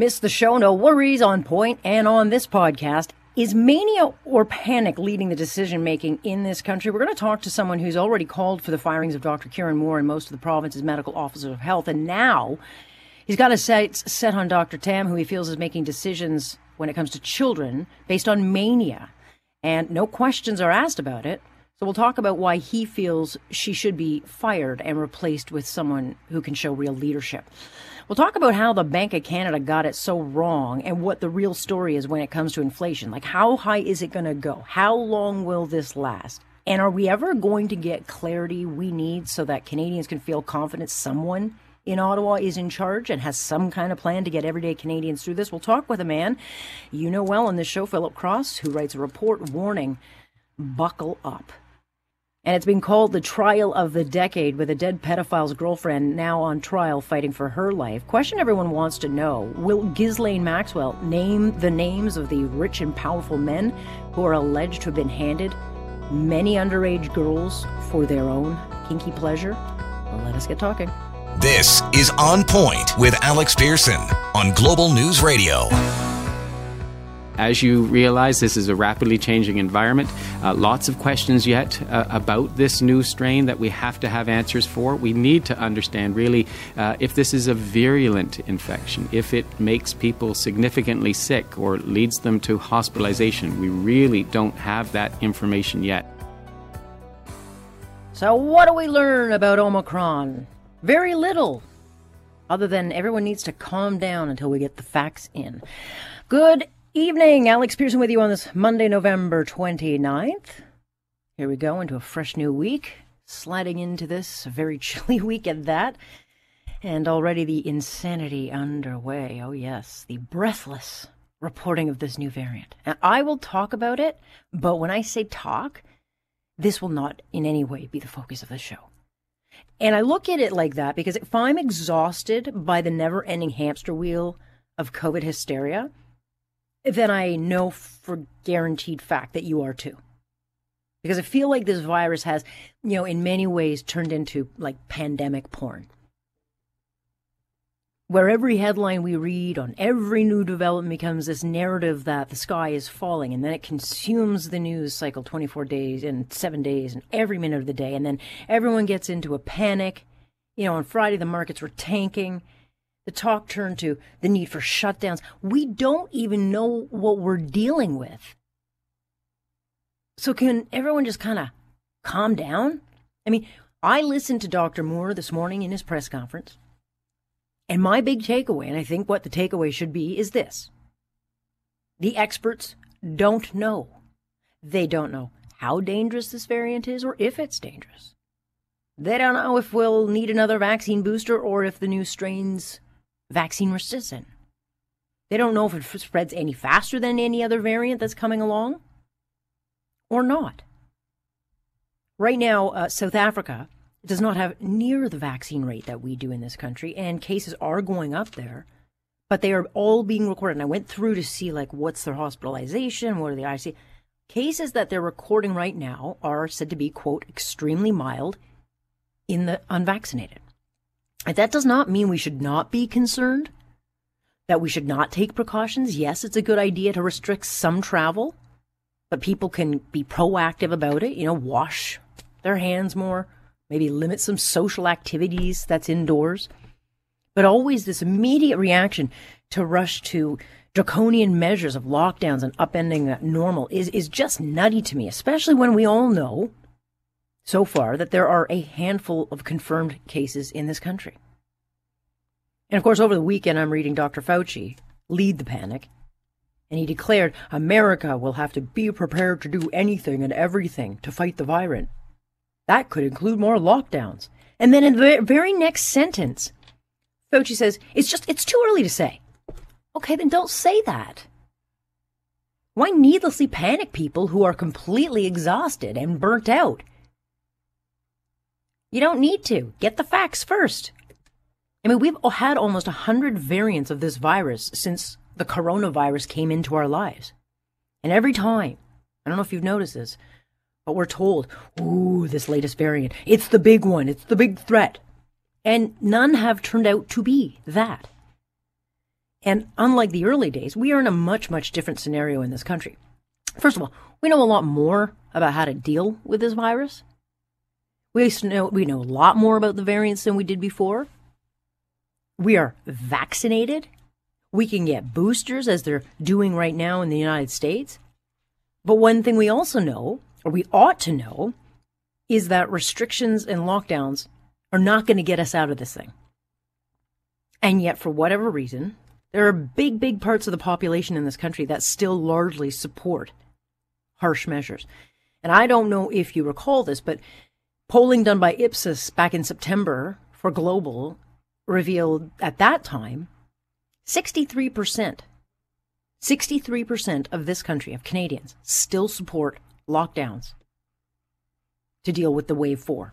Miss the show? No worries. On point and on this podcast. Is mania or panic leading the decision making in this country? We're going to talk to someone who's already called for the firings of Dr. Kieran Moore and most of the province's medical officers of health, and now he's got a sights set on Dr. Tam, who he feels is making decisions when it comes to children based on mania, and no questions are asked about it. So we'll talk about why he feels she should be fired and replaced with someone who can show real leadership. We'll talk about how the Bank of Canada got it so wrong and what the real story is when it comes to inflation. Like, how high is it going to go? How long will this last? And are we ever going to get clarity we need so that Canadians can feel confident someone in Ottawa is in charge and has some kind of plan to get everyday Canadians through this? We'll talk with a man you know well on this show, Philip Cross, who writes a report warning buckle up. And it's been called the trial of the decade with a dead pedophile's girlfriend now on trial fighting for her life. Question everyone wants to know Will Ghislaine Maxwell name the names of the rich and powerful men who are alleged to have been handed many underage girls for their own kinky pleasure? Well, let us get talking. This is On Point with Alex Pearson on Global News Radio. As you realize, this is a rapidly changing environment. Uh, lots of questions yet uh, about this new strain that we have to have answers for. We need to understand really uh, if this is a virulent infection, if it makes people significantly sick or leads them to hospitalization. We really don't have that information yet. So, what do we learn about Omicron? Very little, other than everyone needs to calm down until we get the facts in. Good evening. Alex Pearson with you on this Monday, November 29th. Here we go into a fresh new week, sliding into this very chilly week at that. And already the insanity underway. Oh, yes, the breathless reporting of this new variant. And I will talk about it, but when I say talk, this will not in any way be the focus of the show. And I look at it like that because if I'm exhausted by the never ending hamster wheel of COVID hysteria, then I know for guaranteed fact that you are too. Because I feel like this virus has, you know, in many ways turned into like pandemic porn. Where every headline we read on every new development becomes this narrative that the sky is falling, and then it consumes the news cycle 24 days and seven days and every minute of the day. And then everyone gets into a panic. You know, on Friday, the markets were tanking the talk turned to the need for shutdowns. We don't even know what we're dealing with. So, can everyone just kind of calm down? I mean, I listened to Dr. Moore this morning in his press conference, and my big takeaway, and I think what the takeaway should be, is this the experts don't know. They don't know how dangerous this variant is or if it's dangerous. They don't know if we'll need another vaccine booster or if the new strains vaccine resistant. They don't know if it spreads any faster than any other variant that's coming along or not. Right now, uh, South Africa does not have near the vaccine rate that we do in this country, and cases are going up there, but they are all being recorded. And I went through to see like what's their hospitalization, what are the IC cases that they're recording right now are said to be quote extremely mild in the unvaccinated. That does not mean we should not be concerned, that we should not take precautions. Yes, it's a good idea to restrict some travel, but people can be proactive about it, you know, wash their hands more, maybe limit some social activities that's indoors. But always this immediate reaction to rush to draconian measures of lockdowns and upending normal is, is just nutty to me, especially when we all know so far that there are a handful of confirmed cases in this country. And of course, over the weekend, I'm reading Dr. Fauci lead the panic. And he declared America will have to be prepared to do anything and everything to fight the virus. That could include more lockdowns. And then in the very next sentence, Fauci says, it's just, it's too early to say. Okay, then don't say that. Why needlessly panic people who are completely exhausted and burnt out? You don't need to. Get the facts first. I mean, we've had almost 100 variants of this virus since the coronavirus came into our lives. And every time, I don't know if you've noticed this, but we're told, ooh, this latest variant, it's the big one, it's the big threat. And none have turned out to be that. And unlike the early days, we are in a much, much different scenario in this country. First of all, we know a lot more about how to deal with this virus. We know, we know a lot more about the variants than we did before. We are vaccinated. We can get boosters as they're doing right now in the United States. But one thing we also know, or we ought to know, is that restrictions and lockdowns are not going to get us out of this thing. And yet, for whatever reason, there are big, big parts of the population in this country that still largely support harsh measures. And I don't know if you recall this, but polling done by Ipsos back in September for Global revealed at that time 63%, 63% of this country, of Canadians, still support lockdowns to deal with the wave four.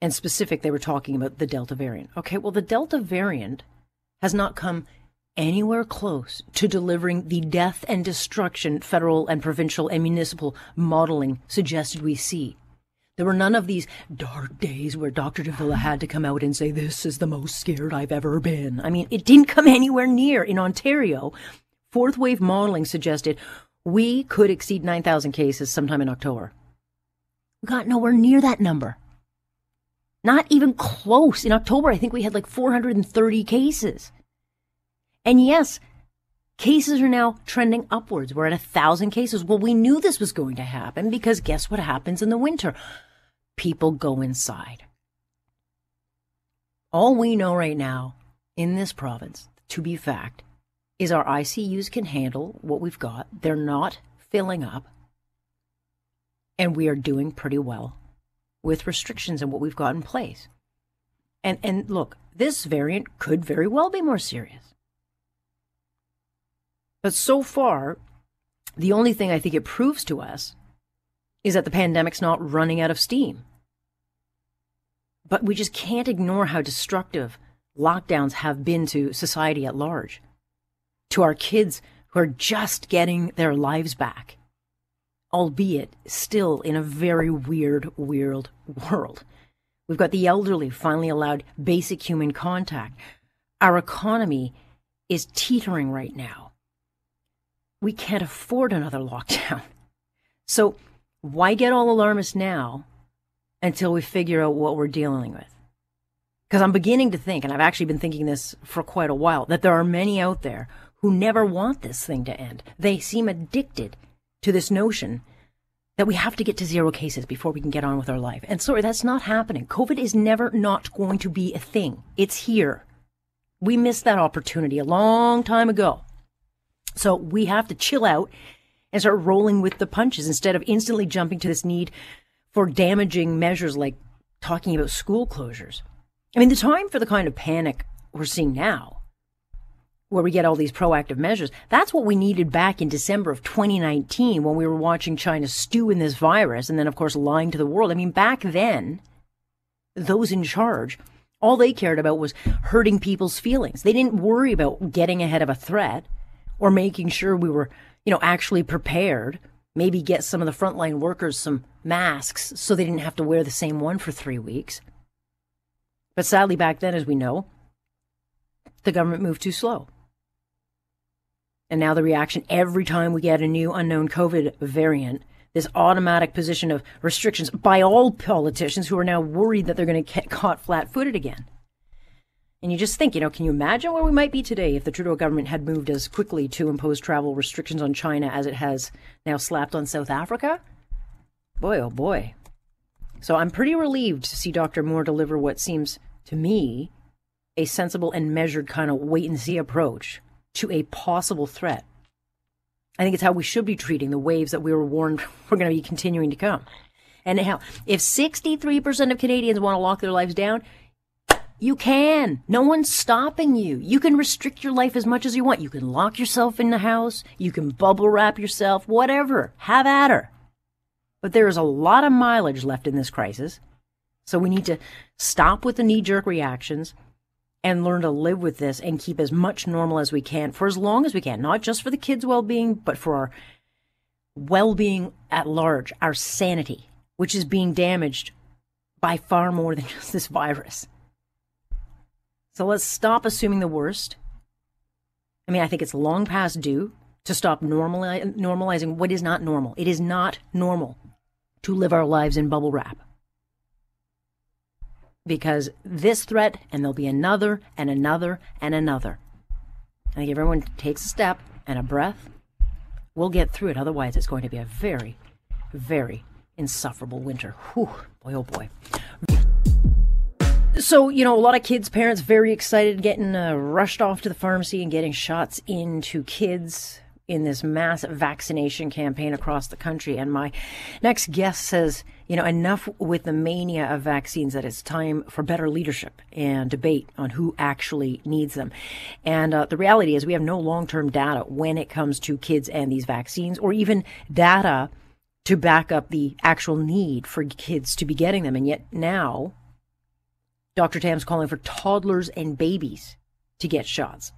And specific, they were talking about the Delta variant. Okay, well, the Delta variant has not come anywhere close to delivering the death and destruction federal and provincial and municipal modeling suggested we see. There were none of these dark days where Dr. Davila had to come out and say, This is the most scared I've ever been. I mean, it didn't come anywhere near. In Ontario, fourth wave modeling suggested we could exceed 9,000 cases sometime in October. We got nowhere near that number. Not even close. In October, I think we had like 430 cases. And yes, cases are now trending upwards. We're at a thousand cases. Well, we knew this was going to happen because guess what happens in the winter? People go inside. All we know right now in this province, to be fact, is our ICUs can handle what we've got. They're not filling up. And we are doing pretty well with restrictions and what we've got in place. And and look, this variant could very well be more serious. But so far, the only thing I think it proves to us is that the pandemic's not running out of steam. But we just can't ignore how destructive lockdowns have been to society at large, to our kids who are just getting their lives back, albeit still in a very weird, weird world. We've got the elderly finally allowed basic human contact. Our economy is teetering right now we can't afford another lockdown. So why get all alarmist now until we figure out what we're dealing with? Because I'm beginning to think, and I've actually been thinking this for quite a while, that there are many out there who never want this thing to end. They seem addicted to this notion that we have to get to zero cases before we can get on with our life. And sorry, that's not happening. COVID is never not going to be a thing. It's here. We missed that opportunity a long time ago. So we have to chill out and start rolling with the punches instead of instantly jumping to this need for damaging measures like talking about school closures. I mean, the time for the kind of panic we're seeing now, where we get all these proactive measures, that's what we needed back in December of 2019 when we were watching China stew in this virus and then, of course, lying to the world. I mean, back then, those in charge, all they cared about was hurting people's feelings. They didn't worry about getting ahead of a threat or making sure we were, you know, actually prepared. Maybe get some of the frontline workers some masks so they didn't have to wear the same one for three weeks. But sadly, back then, as we know, the government moved too slow. And now the reaction every time we get a new unknown COVID variant, this automatic position of restrictions by all politicians who are now worried that they're going to get caught flat footed again. And you just think, you know, can you imagine where we might be today if the Trudeau government had moved as quickly to impose travel restrictions on China as it has now slapped on South Africa? Boy, oh boy. So I'm pretty relieved to see Dr. Moore deliver what seems to me a sensible and measured kind of wait and see approach to a possible threat. I think it's how we should be treating the waves that we were warned were going to be continuing to come. And how, if 63% of Canadians want to lock their lives down, you can. No one's stopping you. You can restrict your life as much as you want. You can lock yourself in the house. You can bubble wrap yourself, whatever. Have at her. But there is a lot of mileage left in this crisis. So we need to stop with the knee jerk reactions and learn to live with this and keep as much normal as we can for as long as we can, not just for the kids' well being, but for our well being at large, our sanity, which is being damaged by far more than just this virus. So let's stop assuming the worst I mean, I think it's long past due to stop normali- normalizing what is not normal. It is not normal to live our lives in bubble wrap. Because this threat, and there'll be another, and another, and another. I think everyone takes a step and a breath. We'll get through it. Otherwise, it's going to be a very, very insufferable winter. Whew, boy, oh boy. So, you know, a lot of kids' parents very excited getting uh, rushed off to the pharmacy and getting shots into kids in this mass vaccination campaign across the country. And my next guest says, you know, enough with the mania of vaccines that it's time for better leadership and debate on who actually needs them. And uh, the reality is we have no long-term data when it comes to kids and these vaccines or even data to back up the actual need for kids to be getting them. And yet now Dr. Tam's calling for toddlers and babies to get shots.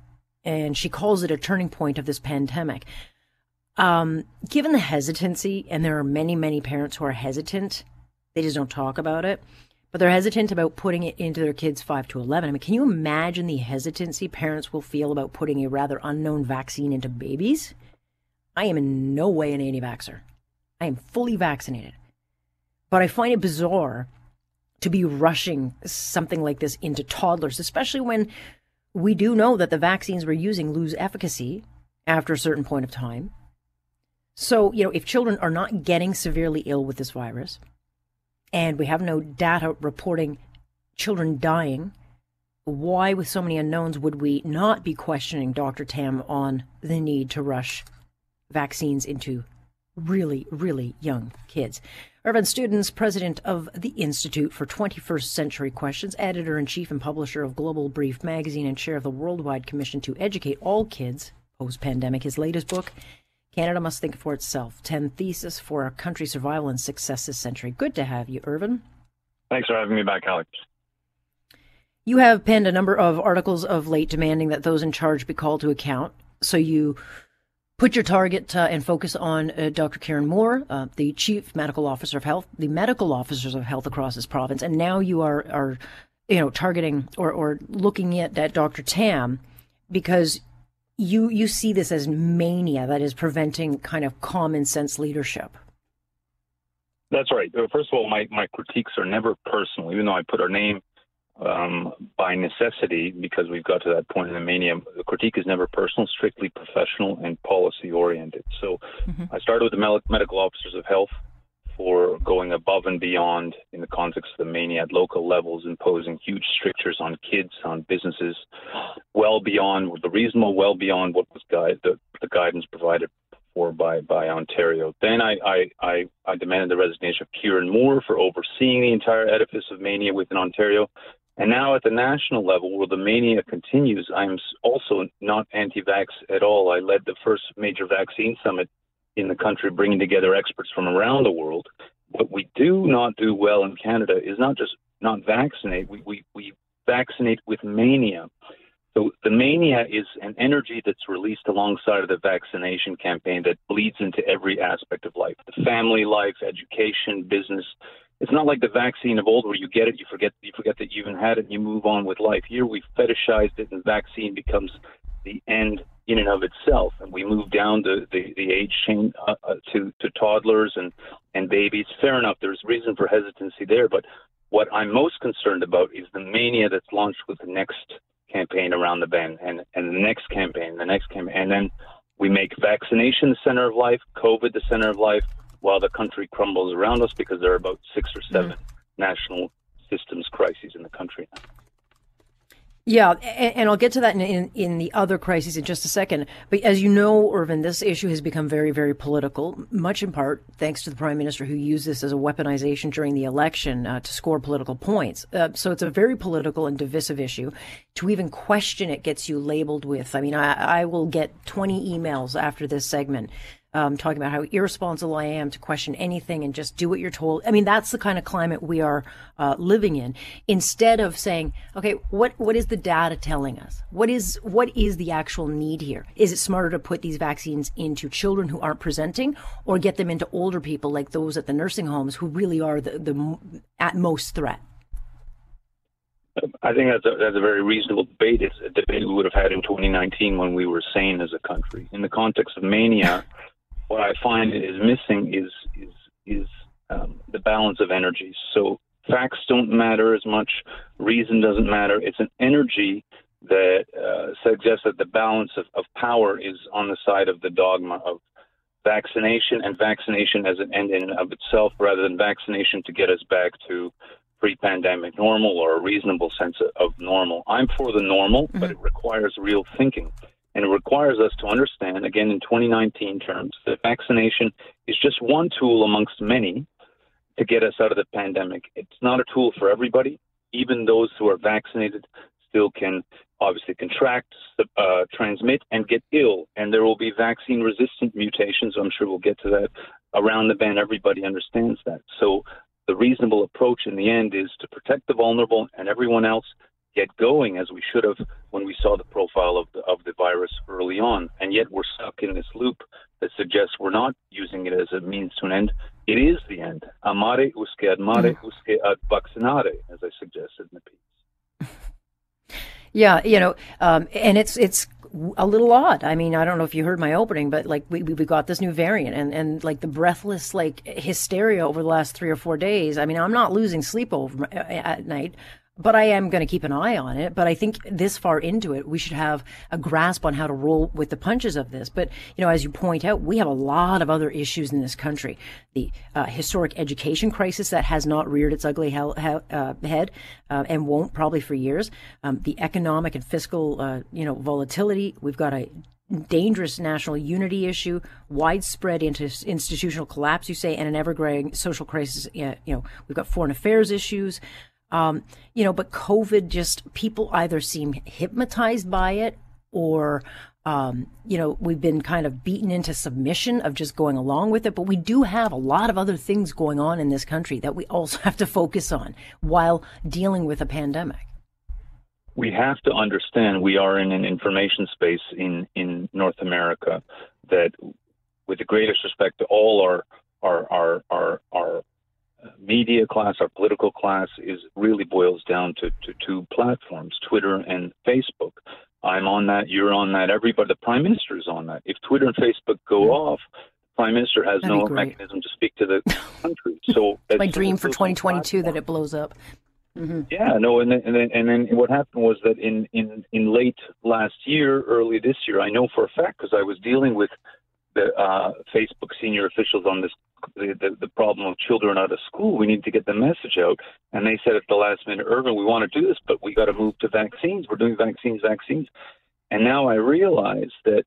And she calls it a turning point of this pandemic. Um, given the hesitancy, and there are many, many parents who are hesitant, they just don't talk about it, but they're hesitant about putting it into their kids 5 to 11. I mean, can you imagine the hesitancy parents will feel about putting a rather unknown vaccine into babies? I am in no way an anti vaxxer. I am fully vaccinated. But I find it bizarre to be rushing something like this into toddlers, especially when we do know that the vaccines we're using lose efficacy after a certain point of time. So, you know, if children are not getting severely ill with this virus, and we have no data reporting children dying, why, with so many unknowns, would we not be questioning Dr. Tam on the need to rush vaccines into really, really young kids? Irvin Studin, president of the Institute for 21st Century Questions, editor in chief and publisher of Global Brief magazine, and chair of the Worldwide Commission to Educate All Kids post pandemic. His latest book, Canada Must Think for Itself 10 Theses for Our Country's Survival and Success this Century. Good to have you, Irvin. Thanks for having me back, Alex. You have penned a number of articles of late demanding that those in charge be called to account. So you put your target uh, and focus on uh, Dr. Kieran Moore, uh, the Chief Medical Officer of Health, the medical officers of health across this province, and now you are are you know targeting or or looking at, at Dr. Tam because you you see this as mania that is preventing kind of common sense leadership. That's right. First of all, my, my critiques are never personal, even though I put our name um, by necessity, because we've got to that point in the mania, the critique is never personal, strictly professional and policy oriented. So mm-hmm. I started with the medical officers of health for going above and beyond in the context of the mania at local levels, imposing huge strictures on kids, on businesses, well beyond the reasonable, well beyond what was guide, the, the guidance provided for by, by Ontario. Then I, I, I, I demanded the resignation of Kieran Moore for overseeing the entire edifice of mania within Ontario and now at the national level, where the mania continues, I'm also not anti vax at all. I led the first major vaccine summit in the country, bringing together experts from around the world. What we do not do well in Canada is not just not vaccinate, we, we, we vaccinate with mania. So the mania is an energy that's released alongside of the vaccination campaign that bleeds into every aspect of life the family life, education, business, it's not like the vaccine of old where you get it, you forget you forget that you even had it, and you move on with life. Here we fetishized it, and the vaccine becomes the end in and of itself, and we move down the the, the age chain uh, uh, to to toddlers and and babies. Fair enough, there's reason for hesitancy there, but what I'm most concerned about is the mania that's launched with the next campaign around the bend, and and the next campaign, the next campaign, and then we make vaccination the center of life, COVID the center of life, while the country crumbles around us because there are about six or seven mm. national systems crises in the country now. Yeah, and, I'll get to that in, in, in, the other crises in just a second. But as you know, Irvin, this issue has become very, very political, much in part thanks to the prime minister who used this as a weaponization during the election uh, to score political points. Uh, so it's a very political and divisive issue. To even question it gets you labeled with, I mean, I, I will get 20 emails after this segment um, talking about how irresponsible I am to question anything and just do what you're told. I mean, that's the kind of climate we are uh, living in. Instead of saying, okay, what what is the data telling us? What is what is the actual need here? Is it smarter to put these vaccines into children who aren't presenting, or get them into older people like those at the nursing homes who really are the, the at most threat? I think that's a, that's a very reasonable debate. It's a debate we would have had in 2019 when we were sane as a country. In the context of mania, what I find is missing is is is um, the balance of energies. So facts don't matter as much, reason doesn't matter. It's an energy that uh, suggests that the balance of, of power is on the side of the dogma of vaccination and vaccination as an end in and of itself rather than vaccination to get us back to pre-pandemic normal or a reasonable sense of normal. I'm for the normal, mm-hmm. but it requires real thinking. And it requires us to understand, again, in 2019 terms, that vaccination is just one tool amongst many to get us out of the pandemic. It's not a tool for everybody. Even those who are vaccinated still can obviously contract, uh, transmit, and get ill. And there will be vaccine resistant mutations. I'm sure we'll get to that around the bend. Everybody understands that. So the reasonable approach in the end is to protect the vulnerable and everyone else get going as we should have when we saw the profile of the, of the virus early on. And yet we're stuck in this loop that suggests we're not using it as a means to an end. It is the end. A mari usque ad mare mm. usque ad vaccinare, as I suggested in the piece. Yeah, you know, um, and it's it's a little odd. I mean, I don't know if you heard my opening, but like we we got this new variant and and like the breathless like hysteria over the last three or four days. I mean, I'm not losing sleep over at night but I am going to keep an eye on it. But I think this far into it, we should have a grasp on how to roll with the punches of this. But, you know, as you point out, we have a lot of other issues in this country. The uh, historic education crisis that has not reared its ugly uh, head uh, and won't probably for years. Um, the economic and fiscal, uh, you know, volatility. We've got a dangerous national unity issue, widespread institutional collapse, you say, and an ever-growing social crisis. You know, we've got foreign affairs issues. Um, you know, but COVID just people either seem hypnotized by it or um, you know, we've been kind of beaten into submission of just going along with it. But we do have a lot of other things going on in this country that we also have to focus on while dealing with a pandemic. We have to understand we are in an information space in, in North America that, with the greatest respect to all our our our our, our media class, our political class, is really boils down to, to two platforms, Twitter and Facebook. I'm on that, you're on that, everybody, the prime minister is on that. If Twitter and Facebook go off, the prime minister has That'd no mechanism to speak to the country. So my dream for 2022 that it blows up. Mm-hmm. Yeah, no, and then, and then and then what happened was that in in in late last year, early this year, I know for a fact because I was dealing with the uh, Facebook senior officials on this the, the, the problem of children out of school. We need to get the message out. And they said at the last minute, Irvin, we want to do this, but we got to move to vaccines. We're doing vaccines, vaccines. And now I realize that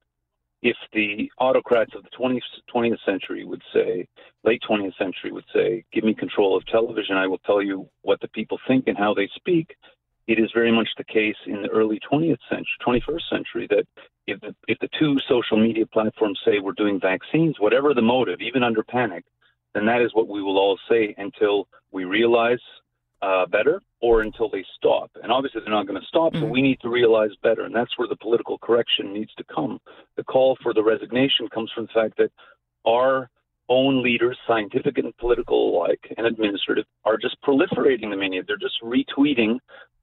if the autocrats of the 20th, 20th century would say, late 20th century would say, give me control of television, I will tell you what the people think and how they speak. It is very much the case in the early 20th century, 21st century, that if the, if the two social media platforms say we're doing vaccines, whatever the motive, even under panic, then that is what we will all say until we realize uh, better or until they stop. And obviously, they're not going to stop, mm-hmm. so we need to realize better. And that's where the political correction needs to come. The call for the resignation comes from the fact that our own leaders, scientific and political alike, and administrative, are just proliferating the media. They're just retweeting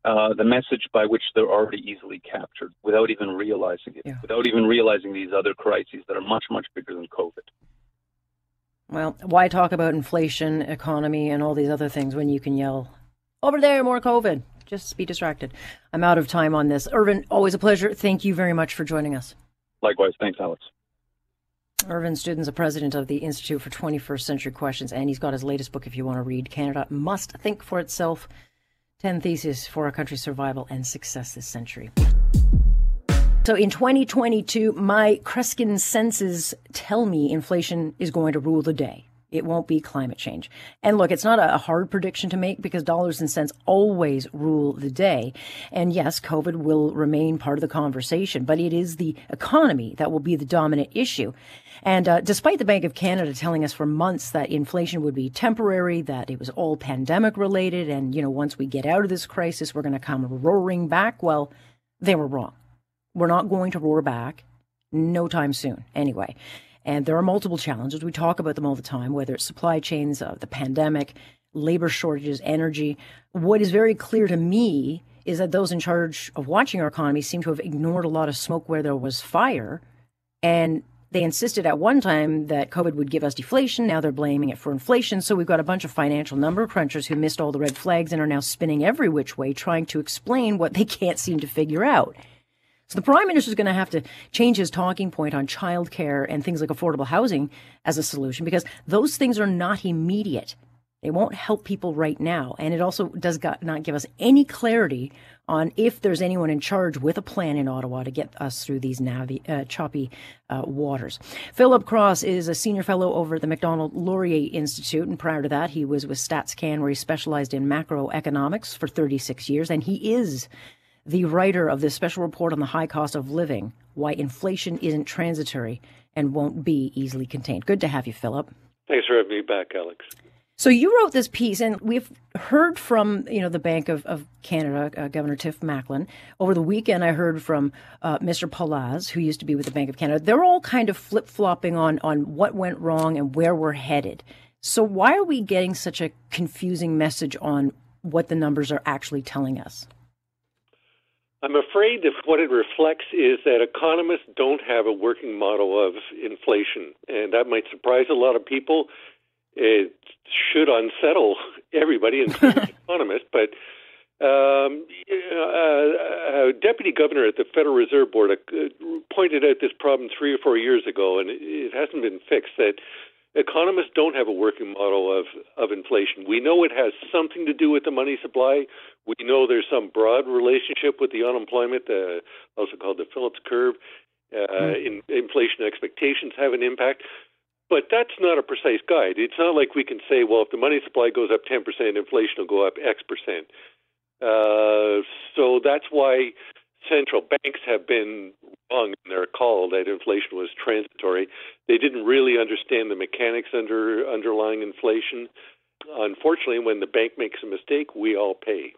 uh, the message by which they're already easily captured without even realizing it, yeah. without even realizing these other crises that are much, much bigger than COVID. Well, why talk about inflation, economy, and all these other things when you can yell, over there, more COVID? Just be distracted. I'm out of time on this. Irvin, always a pleasure. Thank you very much for joining us. Likewise. Thanks, Alex. Irvin Studin's a president of the Institute for 21st Century Questions, and he's got his latest book if you want to read Canada Must Think for Itself 10 Theses for Our Country's Survival and Success This Century. So in 2022, my Kreskin senses tell me inflation is going to rule the day. It won't be climate change. And look, it's not a hard prediction to make because dollars and cents always rule the day. And yes, COVID will remain part of the conversation, but it is the economy that will be the dominant issue. And uh, despite the Bank of Canada telling us for months that inflation would be temporary, that it was all pandemic related, and you know once we get out of this crisis, we're going to come roaring back. Well, they were wrong. We're not going to roar back, no time soon. Anyway. And there are multiple challenges. We talk about them all the time, whether it's supply chains, uh, the pandemic, labor shortages, energy. What is very clear to me is that those in charge of watching our economy seem to have ignored a lot of smoke where there was fire. And they insisted at one time that COVID would give us deflation. Now they're blaming it for inflation. So we've got a bunch of financial number crunchers who missed all the red flags and are now spinning every which way, trying to explain what they can't seem to figure out. So the prime minister is going to have to change his talking point on childcare and things like affordable housing as a solution because those things are not immediate. They won't help people right now. And it also does not give us any clarity on if there's anyone in charge with a plan in Ottawa to get us through these navi- uh, choppy uh, waters. Philip Cross is a senior fellow over at the Macdonald Laurier Institute, and prior to that, he was with StatsCan, where he specialized in macroeconomics for 36 years, and he is the writer of this special report on the high cost of living, why inflation isn't transitory and won't be easily contained. Good to have you, Philip. Thanks for having me back, Alex. So you wrote this piece, and we've heard from you know the Bank of, of Canada, uh, Governor Tiff Macklem. Over the weekend, I heard from uh, Mr. Poloz, who used to be with the Bank of Canada. They're all kind of flip flopping on on what went wrong and where we're headed. So why are we getting such a confusing message on what the numbers are actually telling us? I'm afraid that what it reflects is that economists don't have a working model of inflation, and that might surprise a lot of people it should unsettle everybody, including economists. But um, uh, a deputy governor at the Federal Reserve Board uh, pointed out this problem three or four years ago, and it hasn't been fixed. That economists don't have a working model of of inflation. We know it has something to do with the money supply. We know there's some broad relationship with the unemployment, uh, also called the Phillips curve. Uh, mm. in, inflation expectations have an impact. But that's not a precise guide. It's not like we can say, well, if the money supply goes up 10%, inflation will go up X percent. Uh, so that's why central banks have been wrong in their call that inflation was transitory. They didn't really understand the mechanics under underlying inflation. Unfortunately, when the bank makes a mistake, we all pay.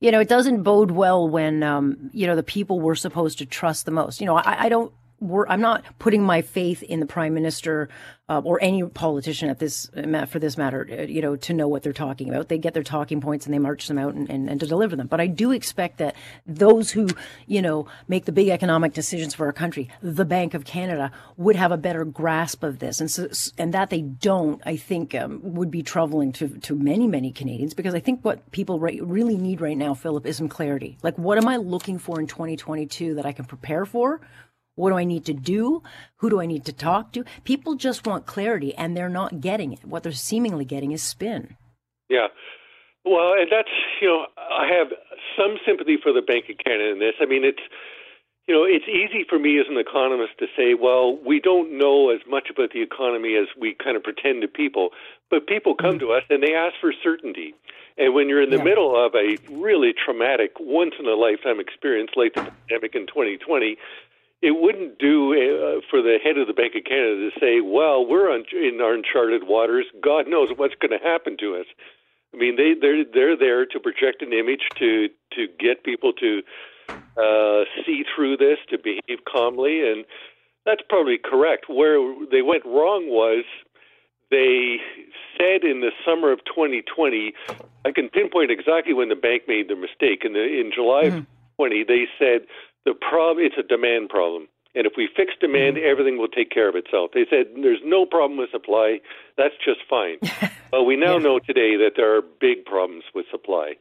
You know, it doesn't bode well when um, you know the people we're supposed to trust the most. You know, I, I don't I'm not putting my faith in the prime minister uh, or any politician at this for this matter, uh, you know, to know what they're talking about. They get their talking points and they march them out and, and, and, to deliver them. But I do expect that those who, you know, make the big economic decisions for our country, the Bank of Canada, would have a better grasp of this, and so, and that they don't, I think, um, would be troubling to to many many Canadians because I think what people re- really need right now, Philip, is some clarity. Like, what am I looking for in 2022 that I can prepare for? What do I need to do? Who do I need to talk to? People just want clarity and they're not getting it. What they're seemingly getting is spin. Yeah. Well, and that's, you know, I have some sympathy for the Bank of Canada in this. I mean, it's, you know, it's easy for me as an economist to say, well, we don't know as much about the economy as we kind of pretend to people. But people come mm-hmm. to us and they ask for certainty. And when you're in the yeah. middle of a really traumatic, once in a lifetime experience like the pandemic in 2020, it wouldn't do uh, for the head of the Bank of Canada to say, "Well, we're un- in our uncharted waters. God knows what's going to happen to us." I mean, they they're they're there to project an image to to get people to uh, see through this, to behave calmly, and that's probably correct. Where they went wrong was they said in the summer of 2020. I can pinpoint exactly when the bank made the mistake. In the in July mm-hmm. of 20, they said the problem it's a demand problem. And if we fix demand, mm-hmm. everything will take care of itself. They said there's no problem with supply. That's just fine. well, we now yeah. know today that there are big problems with supply.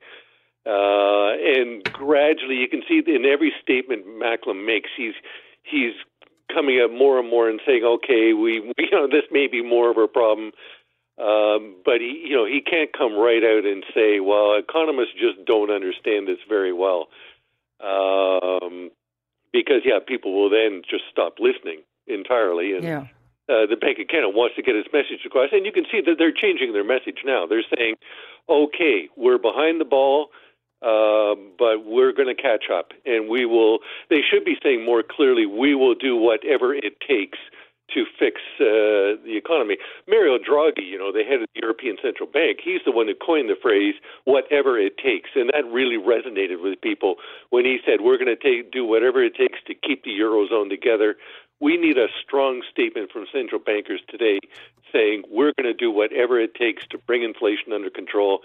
Uh, and gradually, you can see in every statement Macklem makes, he's he's coming up more and more and saying, "Okay, we, we you know this may be more of a problem." Um, but he, you know, he can't come right out and say, "Well, economists just don't understand this very well." Um, because yeah, people will then just stop listening entirely, and yeah. uh, the Bank of Canada wants to get its message across, and you can see that they're changing their message now. They're saying, "Okay, we're behind the ball." Uh, but we're going to catch up, and we will. They should be saying more clearly, "We will do whatever it takes to fix uh, the economy. Mario Draghi, you know, the head of the European Central Bank, he's the one who coined the phrase "whatever it takes," and that really resonated with people when he said, "We're going to take, do whatever it takes to keep the eurozone together." We need a strong statement from central bankers today saying we're going to do whatever it takes to bring inflation under control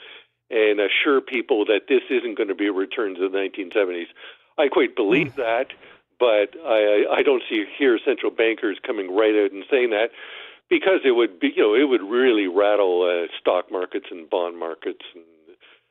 and assure people that this isn't going to be a return to the 1970s. I quite believe mm. that, but I, I don't see here central bankers coming right out and saying that because it would be, you know, it would really rattle uh, stock markets and bond markets and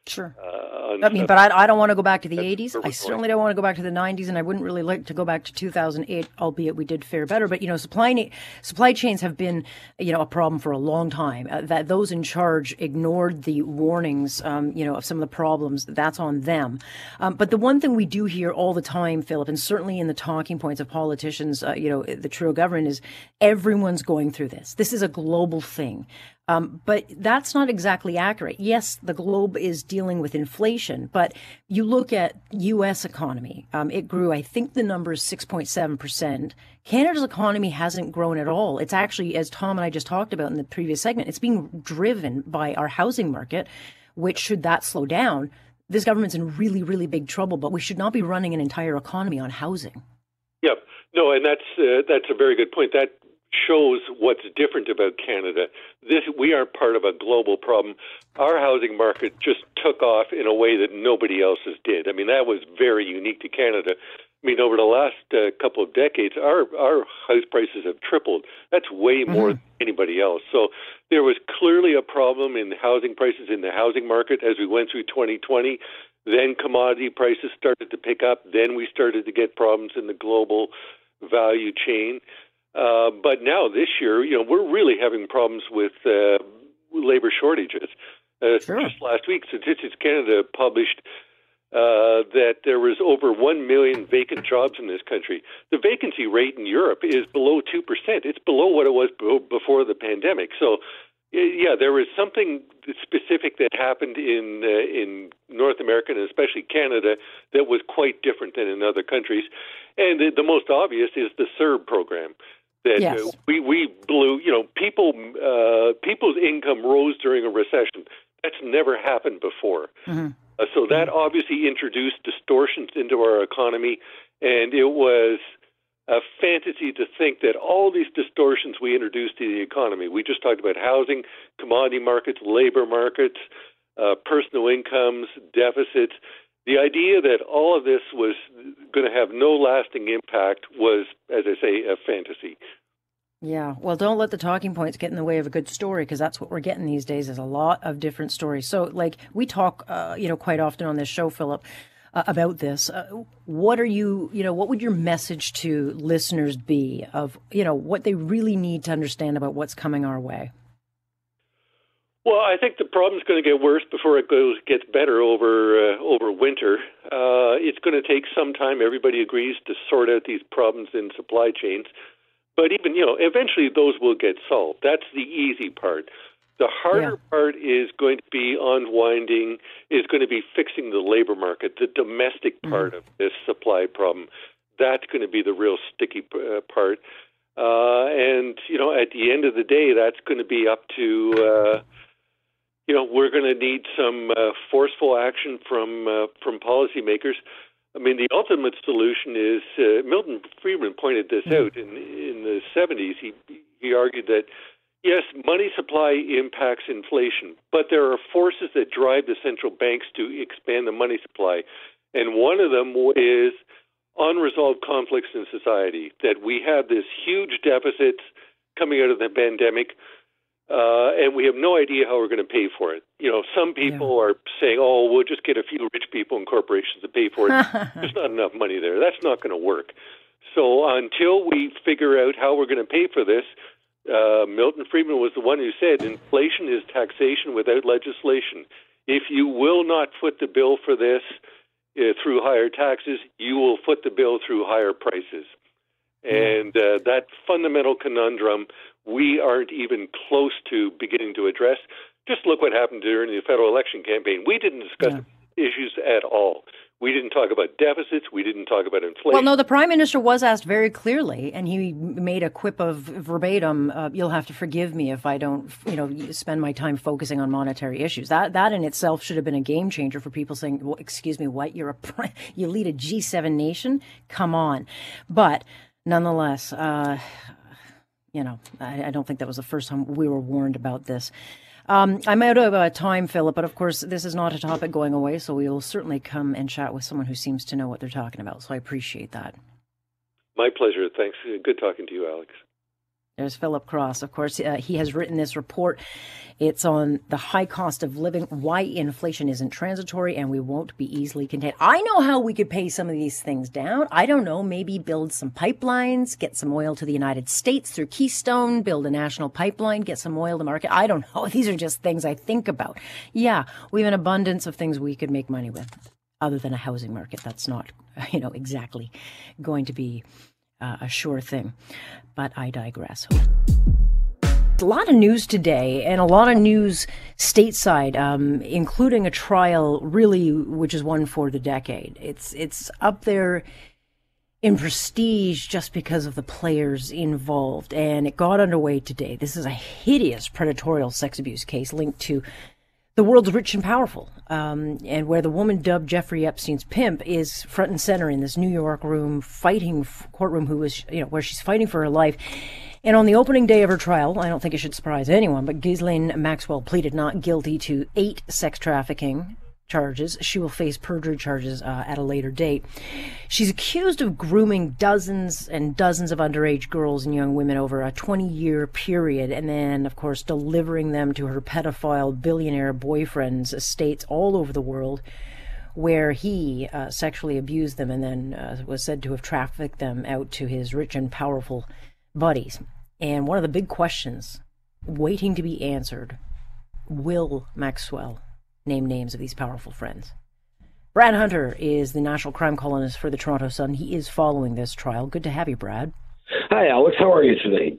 Sure. Uh, I mean, but I, I don't want to go back to the 80s. I certainly don't want to go back to the 90s, and I wouldn't really like to go back to 2008, albeit we did fare better. But you know, supply supply chains have been you know a problem for a long time. Uh, that those in charge ignored the warnings, um, you know, of some of the problems. That's on them. Um, but the one thing we do hear all the time, Philip, and certainly in the talking points of politicians, uh, you know, the Trudeau government is everyone's going through this. This is a global thing. Um, but that's not exactly accurate. Yes, the globe is dealing with inflation, but you look at U.S. economy. Um, it grew, I think the number is 6.7%. Canada's economy hasn't grown at all. It's actually, as Tom and I just talked about in the previous segment, it's being driven by our housing market, which should that slow down, this government's in really, really big trouble, but we should not be running an entire economy on housing. Yep. No, and that's uh, that's a very good point. That shows what's different about Canada. This we are part of a global problem. Our housing market just took off in a way that nobody else's did. I mean, that was very unique to Canada. I mean, over the last uh, couple of decades, our our house prices have tripled. That's way more mm-hmm. than anybody else. So there was clearly a problem in housing prices in the housing market as we went through 2020. Then commodity prices started to pick up. Then we started to get problems in the global value chain. Uh, but now this year, you know, we're really having problems with uh, labor shortages. Uh, sure. Just last week, Statistics Canada published uh, that there was over 1 million vacant jobs in this country. The vacancy rate in Europe is below 2%. It's below what it was before the pandemic. So, yeah, there was something specific that happened in uh, in North America and especially Canada that was quite different than in other countries. And the, the most obvious is the CERB program that yes. uh, we we blew. You know, people uh, people's income rose during a recession. That's never happened before. Mm-hmm. Uh, so that obviously introduced distortions into our economy, and it was a fantasy to think that all these distortions we introduced to the economy. We just talked about housing, commodity markets, labor markets, uh, personal incomes, deficits. The idea that all of this was going to have no lasting impact was, as I say, a fantasy. Yeah, well, don't let the talking points get in the way of a good story because that's what we're getting these days is a lot of different stories. So, like we talk, uh, you know, quite often on this show, Philip, uh, about this. Uh, what are you, you know, what would your message to listeners be of, you know, what they really need to understand about what's coming our way? Well, I think the problem's going to get worse before it goes gets better over uh, over winter. Uh, it's going to take some time. Everybody agrees to sort out these problems in supply chains, but even you know, eventually those will get solved. That's the easy part. The harder yeah. part is going to be unwinding, is going to be fixing the labor market, the domestic mm-hmm. part mm-hmm. of this supply problem. That's going to be the real sticky uh, part. Uh, and you know, at the end of the day, that's going to be up to uh, you know, we're going to need some uh, forceful action from uh, from policymakers. I mean, the ultimate solution is uh, Milton Friedman pointed this mm-hmm. out in in the 70s. He he argued that yes, money supply impacts inflation, but there are forces that drive the central banks to expand the money supply, and one of them is unresolved conflicts in society. That we have this huge deficits coming out of the pandemic uh, and we have no idea how we're going to pay for it. You know, some people yeah. are saying, "Oh, we'll just get a few rich people and corporations to pay for it." There's not enough money there. That's not going to work. So until we figure out how we're going to pay for this, uh, Milton Friedman was the one who said, "Inflation is taxation without legislation. If you will not foot the bill for this uh, through higher taxes, you will foot the bill through higher prices." And uh, that fundamental conundrum we aren't even close to beginning to address. Just look what happened during the federal election campaign. We didn't discuss yeah. issues at all. We didn't talk about deficits. We didn't talk about inflation. Well, no, the prime minister was asked very clearly, and he made a quip of verbatim. Uh, You'll have to forgive me if I don't, you know, spend my time focusing on monetary issues. That that in itself should have been a game changer for people saying, well, "Excuse me, what? You're a you lead a G7 nation? Come on!" But nonetheless, uh, you know, I, I, don't think that was the first time we were warned about this. Um, I'm out of uh, time, Philip, but of course, this is not a topic going away, so we will certainly come and chat with someone who seems to know what they're talking about. So I appreciate that. My pleasure. Thanks. Good talking to you, Alex. There's Philip Cross. Of course, uh, he has written this report. It's on the high cost of living, why inflation isn't transitory, and we won't be easily contained. I know how we could pay some of these things down. I don't know, maybe build some pipelines, get some oil to the United States through Keystone, build a national pipeline, get some oil to market. I don't know. These are just things I think about. Yeah, we have an abundance of things we could make money with, other than a housing market. That's not, you know, exactly going to be uh, a sure thing. But I digress. A lot of news today, and a lot of news stateside, um, including a trial, really, which is one for the decade. It's it's up there in prestige just because of the players involved, and it got underway today. This is a hideous predatory sex abuse case linked to the world's rich and powerful, um, and where the woman dubbed Jeffrey Epstein's pimp is front and center in this New York room fighting courtroom, who is you know where she's fighting for her life. And on the opening day of her trial, I don't think it should surprise anyone, but Ghislaine Maxwell pleaded not guilty to eight sex trafficking charges. She will face perjury charges uh, at a later date. She's accused of grooming dozens and dozens of underage girls and young women over a 20 year period, and then, of course, delivering them to her pedophile billionaire boyfriend's estates all over the world. Where he uh, sexually abused them and then uh, was said to have trafficked them out to his rich and powerful buddies. And one of the big questions waiting to be answered will Maxwell name names of these powerful friends. Brad Hunter is the national crime columnist for the Toronto Sun. He is following this trial. Good to have you, Brad. Hi, Alex. How are you today?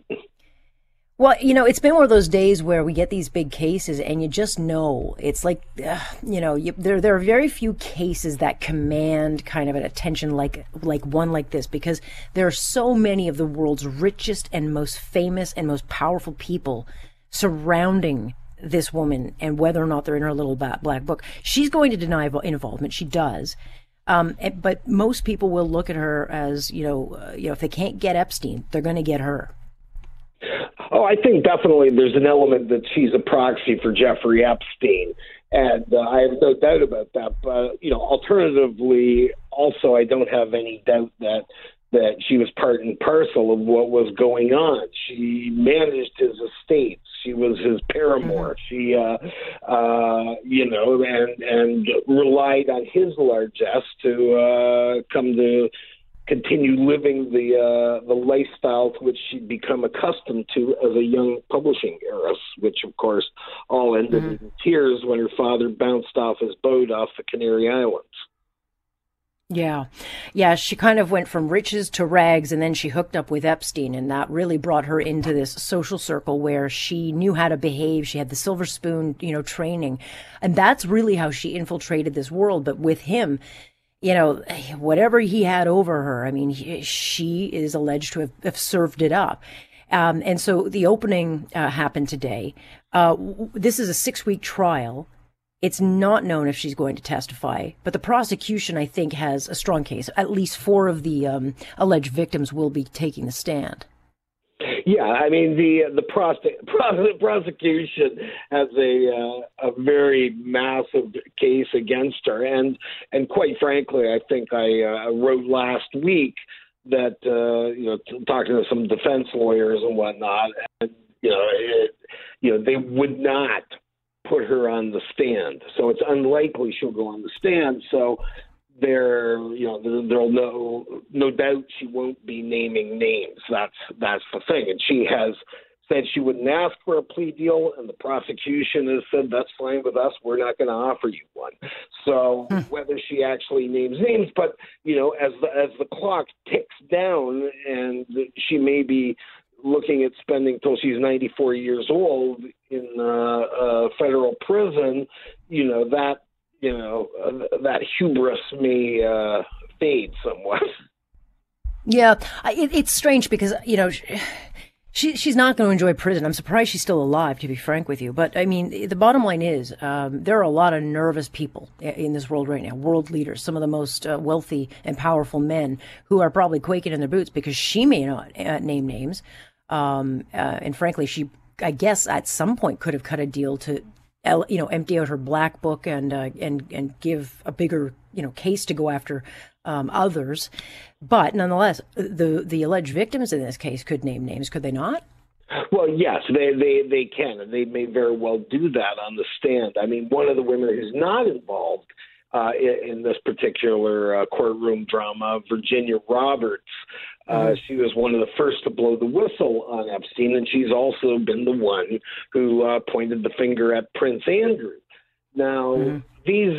Well, you know, it's been one of those days where we get these big cases, and you just know it's like, uh, you know, you, there there are very few cases that command kind of an attention like like one like this because there are so many of the world's richest and most famous and most powerful people surrounding this woman and whether or not they're in her little black book. She's going to deny involvement. She does. Um, but most people will look at her as, you know, uh, you know, if they can't get Epstein, they're going to get her. Oh, I think definitely there's an element that she's a proxy for Jeffrey Epstein. And uh, I have no doubt about that. But, you know, alternatively, also, I don't have any doubt that that she was part and parcel of what was going on. She managed his estates. She was his paramour. Mm-hmm. She, uh, uh, you know, and and relied on his largesse to uh, come to continue living the uh, the lifestyle to which she'd become accustomed to as a young publishing heiress, which of course all ended mm-hmm. in tears when her father bounced off his boat off the Canary Islands. Yeah. Yeah. She kind of went from riches to rags and then she hooked up with Epstein. And that really brought her into this social circle where she knew how to behave. She had the silver spoon, you know, training. And that's really how she infiltrated this world. But with him, you know, whatever he had over her, I mean, he, she is alleged to have, have served it up. Um, and so the opening uh, happened today. Uh, this is a six week trial. It's not known if she's going to testify, but the prosecution, I think, has a strong case. At least four of the um, alleged victims will be taking the stand. Yeah, I mean the the prosecution has a uh, a very massive case against her, and and quite frankly, I think I uh, wrote last week that uh, you know talking to some defense lawyers and whatnot, and you know it, you know they would not put her on the stand. So it's unlikely she'll go on the stand. So there, you know, there, there'll no no doubt she won't be naming names. That's that's the thing. And she has said she wouldn't ask for a plea deal, and the prosecution has said that's fine with us. We're not going to offer you one. So hmm. whether she actually names names, but you know, as the as the clock ticks down, and she may be looking at spending till she's 94 years old in uh, uh, federal prison, you know that you know uh, that hubris may uh, fade somewhat. Yeah, it, it's strange because you know. She, she's not going to enjoy prison. I'm surprised she's still alive, to be frank with you. But I mean, the bottom line is um, there are a lot of nervous people in this world right now, world leaders, some of the most uh, wealthy and powerful men who are probably quaking in their boots because she may not uh, name names. Um, uh, and frankly, she I guess at some point could have cut a deal to, you know, empty out her black book and uh, and and give a bigger you know case to go after um, others. But nonetheless, the the alleged victims in this case could name names, could they not? Well, yes, they they they can, and they may very well do that on the stand. I mean, one of the women who's not involved uh, in, this particular uh, courtroom drama, Virginia Roberts. Uh, mm-hmm. she was one of the first to blow the whistle on Epstein, and she's also been the one who uh, pointed the finger at Prince Andrew. Now, mm-hmm. these,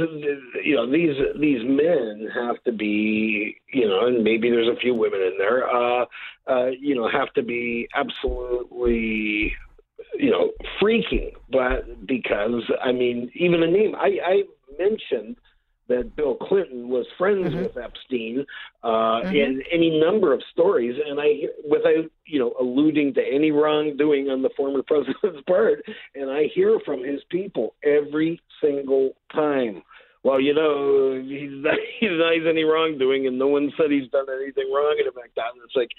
you know, these these men have to be, you know, and maybe there's a few women in there, uh, uh, you know, have to be absolutely, you know, freaking. But because I mean, even a name I, I mentioned that Bill Clinton was friends mm-hmm. with Epstein uh, mm-hmm. in any number of stories, and I, without you know alluding to any wrongdoing on the former president's part, and I hear from his people every single time. Well, you know, he's not, he denies any wrongdoing, and no one said he's done anything wrong and like that. And it's like,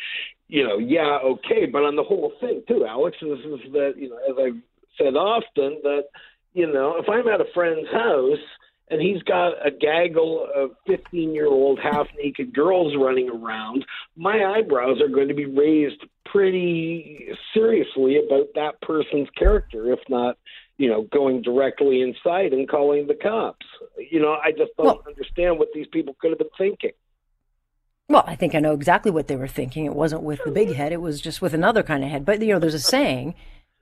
you know, yeah, okay, but on the whole thing too, Alex, this is that you know, as I've said often, that you know, if I'm at a friend's house and he's got a gaggle of 15 year old half naked girls running around, my eyebrows are going to be raised pretty seriously about that person's character, if not, you know, going directly inside and calling the cops. You know, I just don't well, understand what these people could have been thinking. Well, I think I know exactly what they were thinking. It wasn't with the big mm-hmm. head, it was just with another kind of head. But, you know, there's a saying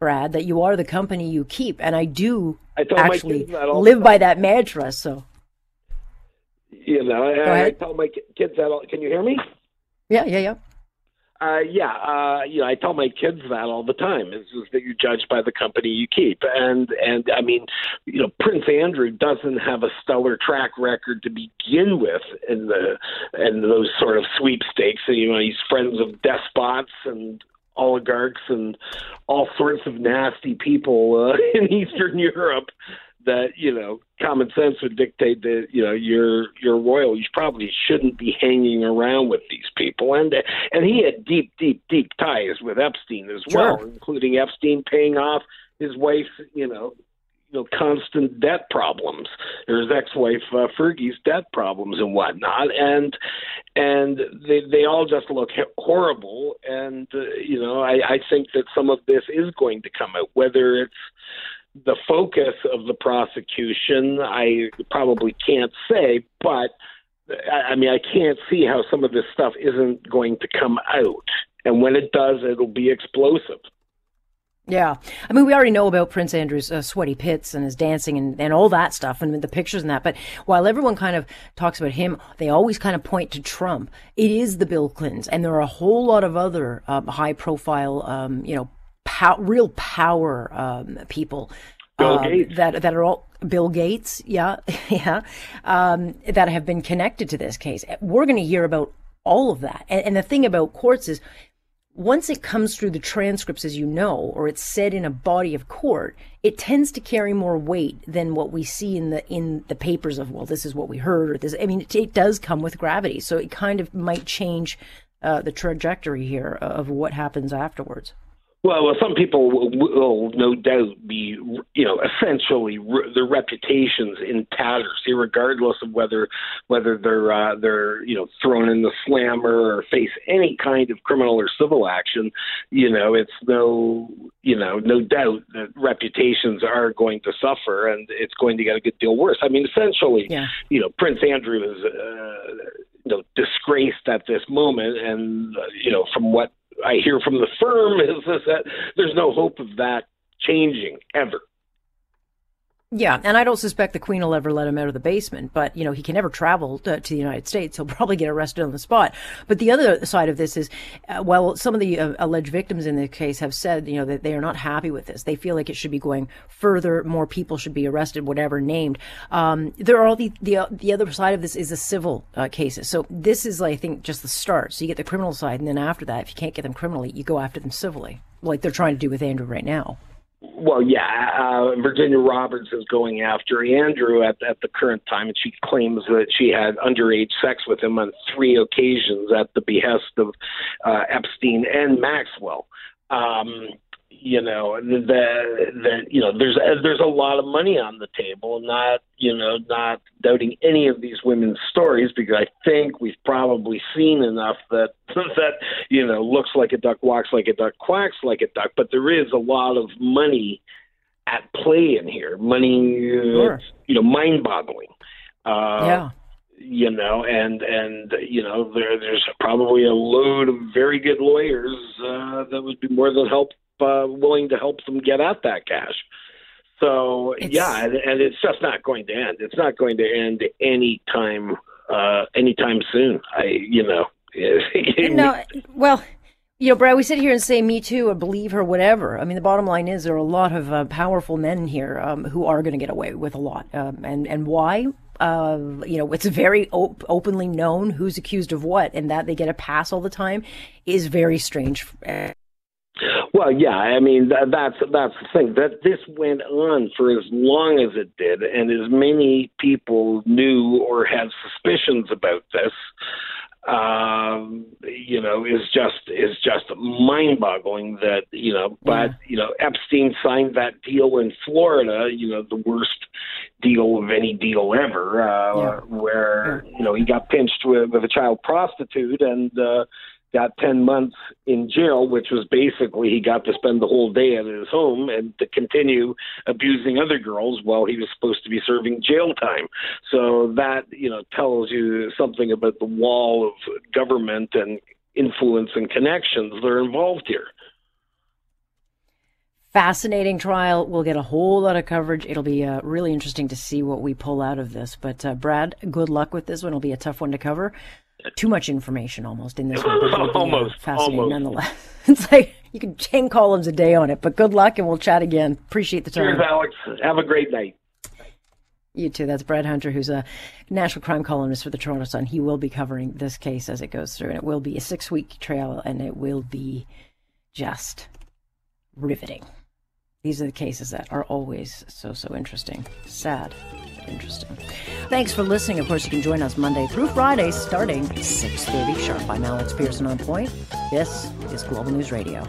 Brad, that you are the company you keep, and I do I actually live by that mantra. So, you know, I, I, tell my kids that. All, can you hear me? Yeah, yeah, yeah. Uh, yeah, uh, you know, I tell my kids that all the time. Is, is that you're judged by the company you keep, and and I mean, you know, Prince Andrew doesn't have a stellar track record to begin with in the in those sort of sweepstakes. And, You know, he's friends of despots and oligarchs and all sorts of nasty people uh, in Eastern Europe that you know common sense would dictate that you know you're you're royal. You probably shouldn't be hanging around with these people. And and he had deep deep deep ties with Epstein as well including Epstein paying off his wife you know you know, constant debt problems. His ex-wife uh, Fergie's debt problems and whatnot, and and they they all just look horrible. And uh, you know, I, I think that some of this is going to come out, whether it's the focus of the prosecution. I probably can't say, but I mean, I can't see how some of this stuff isn't going to come out. And when it does, it'll be explosive. Yeah. I mean, we already know about Prince Andrew's uh, sweaty pits and his dancing and, and all that stuff and the pictures and that. But while everyone kind of talks about him, they always kind of point to Trump. It is the Bill Clintons. And there are a whole lot of other um, high profile, um, you know, pow- real power um, people. Um, That, that are all Bill Gates, yeah, yeah, um, that have been connected to this case. We're going to hear about all of that. And, and the thing about courts is once it comes through the transcripts, as you know, or it's said in a body of court, it tends to carry more weight than what we see in the in the papers of well, this is what we heard, or this. I mean, it, it does come with gravity, so it kind of might change uh, the trajectory here of what happens afterwards. Well, well, some people will, will no doubt be, you know, essentially re- their reputations in tatters, regardless of whether whether they're uh, they're you know thrown in the slammer or face any kind of criminal or civil action. You know, it's no you know no doubt that reputations are going to suffer, and it's going to get a good deal worse. I mean, essentially, yeah. you know, Prince Andrew is. Uh, you know, disgraced at this moment, and uh, you know, from what I hear from the firm is, is that there's no hope of that changing ever. Yeah, and I don't suspect the Queen will ever let him out of the basement, but you know he can never travel to, to the United States. He'll probably get arrested on the spot. But the other side of this is, uh, well, some of the uh, alleged victims in the case have said, you know, that they are not happy with this. They feel like it should be going further. More people should be arrested, whatever named. Um, there are all the the uh, the other side of this is the civil uh, cases. So this is, I think, just the start. So you get the criminal side, and then after that, if you can't get them criminally, you go after them civilly, like they're trying to do with Andrew right now well, yeah, uh, Virginia Roberts is going after Andrew at, at the current time, and she claims that she had underage sex with him on three occasions at the behest of uh, Epstein and Maxwell. Um, you know that that you know there's there's a lot of money on the table. Not you know not doubting any of these women's stories because I think we've probably seen enough that that you know looks like a duck, walks like a duck, quacks like a duck. But there is a lot of money at play in here. Money, sure. you know, mind-boggling. Uh, yeah you know, and and you know, there there's probably a load of very good lawyers uh, that would be more than help uh, willing to help them get at that cash. So it's, yeah, and, and it's just not going to end. It's not going to end anytime uh, anytime soon. I you know. no, well, you know, Brad, we sit here and say me too or believe her, whatever. I mean, the bottom line is there are a lot of uh, powerful men here um, who are going to get away with a lot. Um, and, and why? Uh, you know, it's very op- openly known who's accused of what, and that they get a pass all the time is very strange. Well, yeah, I mean that, that's that's the thing that this went on for as long as it did, and as many people knew or had suspicions about this, um, you know, is just is just mind-boggling. That you know, but you know, Epstein signed that deal in Florida. You know, the worst deal of any deal ever, uh, yeah. where you know he got pinched with, with a child prostitute and. uh got 10 months in jail, which was basically he got to spend the whole day at his home and to continue abusing other girls while he was supposed to be serving jail time. So that, you know, tells you something about the wall of government and influence and connections that are involved here. Fascinating trial. We'll get a whole lot of coverage. It'll be uh, really interesting to see what we pull out of this. But, uh, Brad, good luck with this one. It'll be a tough one to cover too much information almost in this one. But uh, almost, fascinating almost. nonetheless. it's like you can 10 columns a day on it, but good luck and we'll chat again. Appreciate the time. Cheers, Alex. Have a great night. You too. That's Brad Hunter, who's a national crime columnist for the Toronto Sun. He will be covering this case as it goes through, and it will be a six week trial, and it will be just riveting. These are the cases that are always so, so interesting. Sad, interesting. Thanks for listening. Of course, you can join us Monday through Friday starting 6.30 sharp. I'm Alex Pearson on point. This is Global News Radio.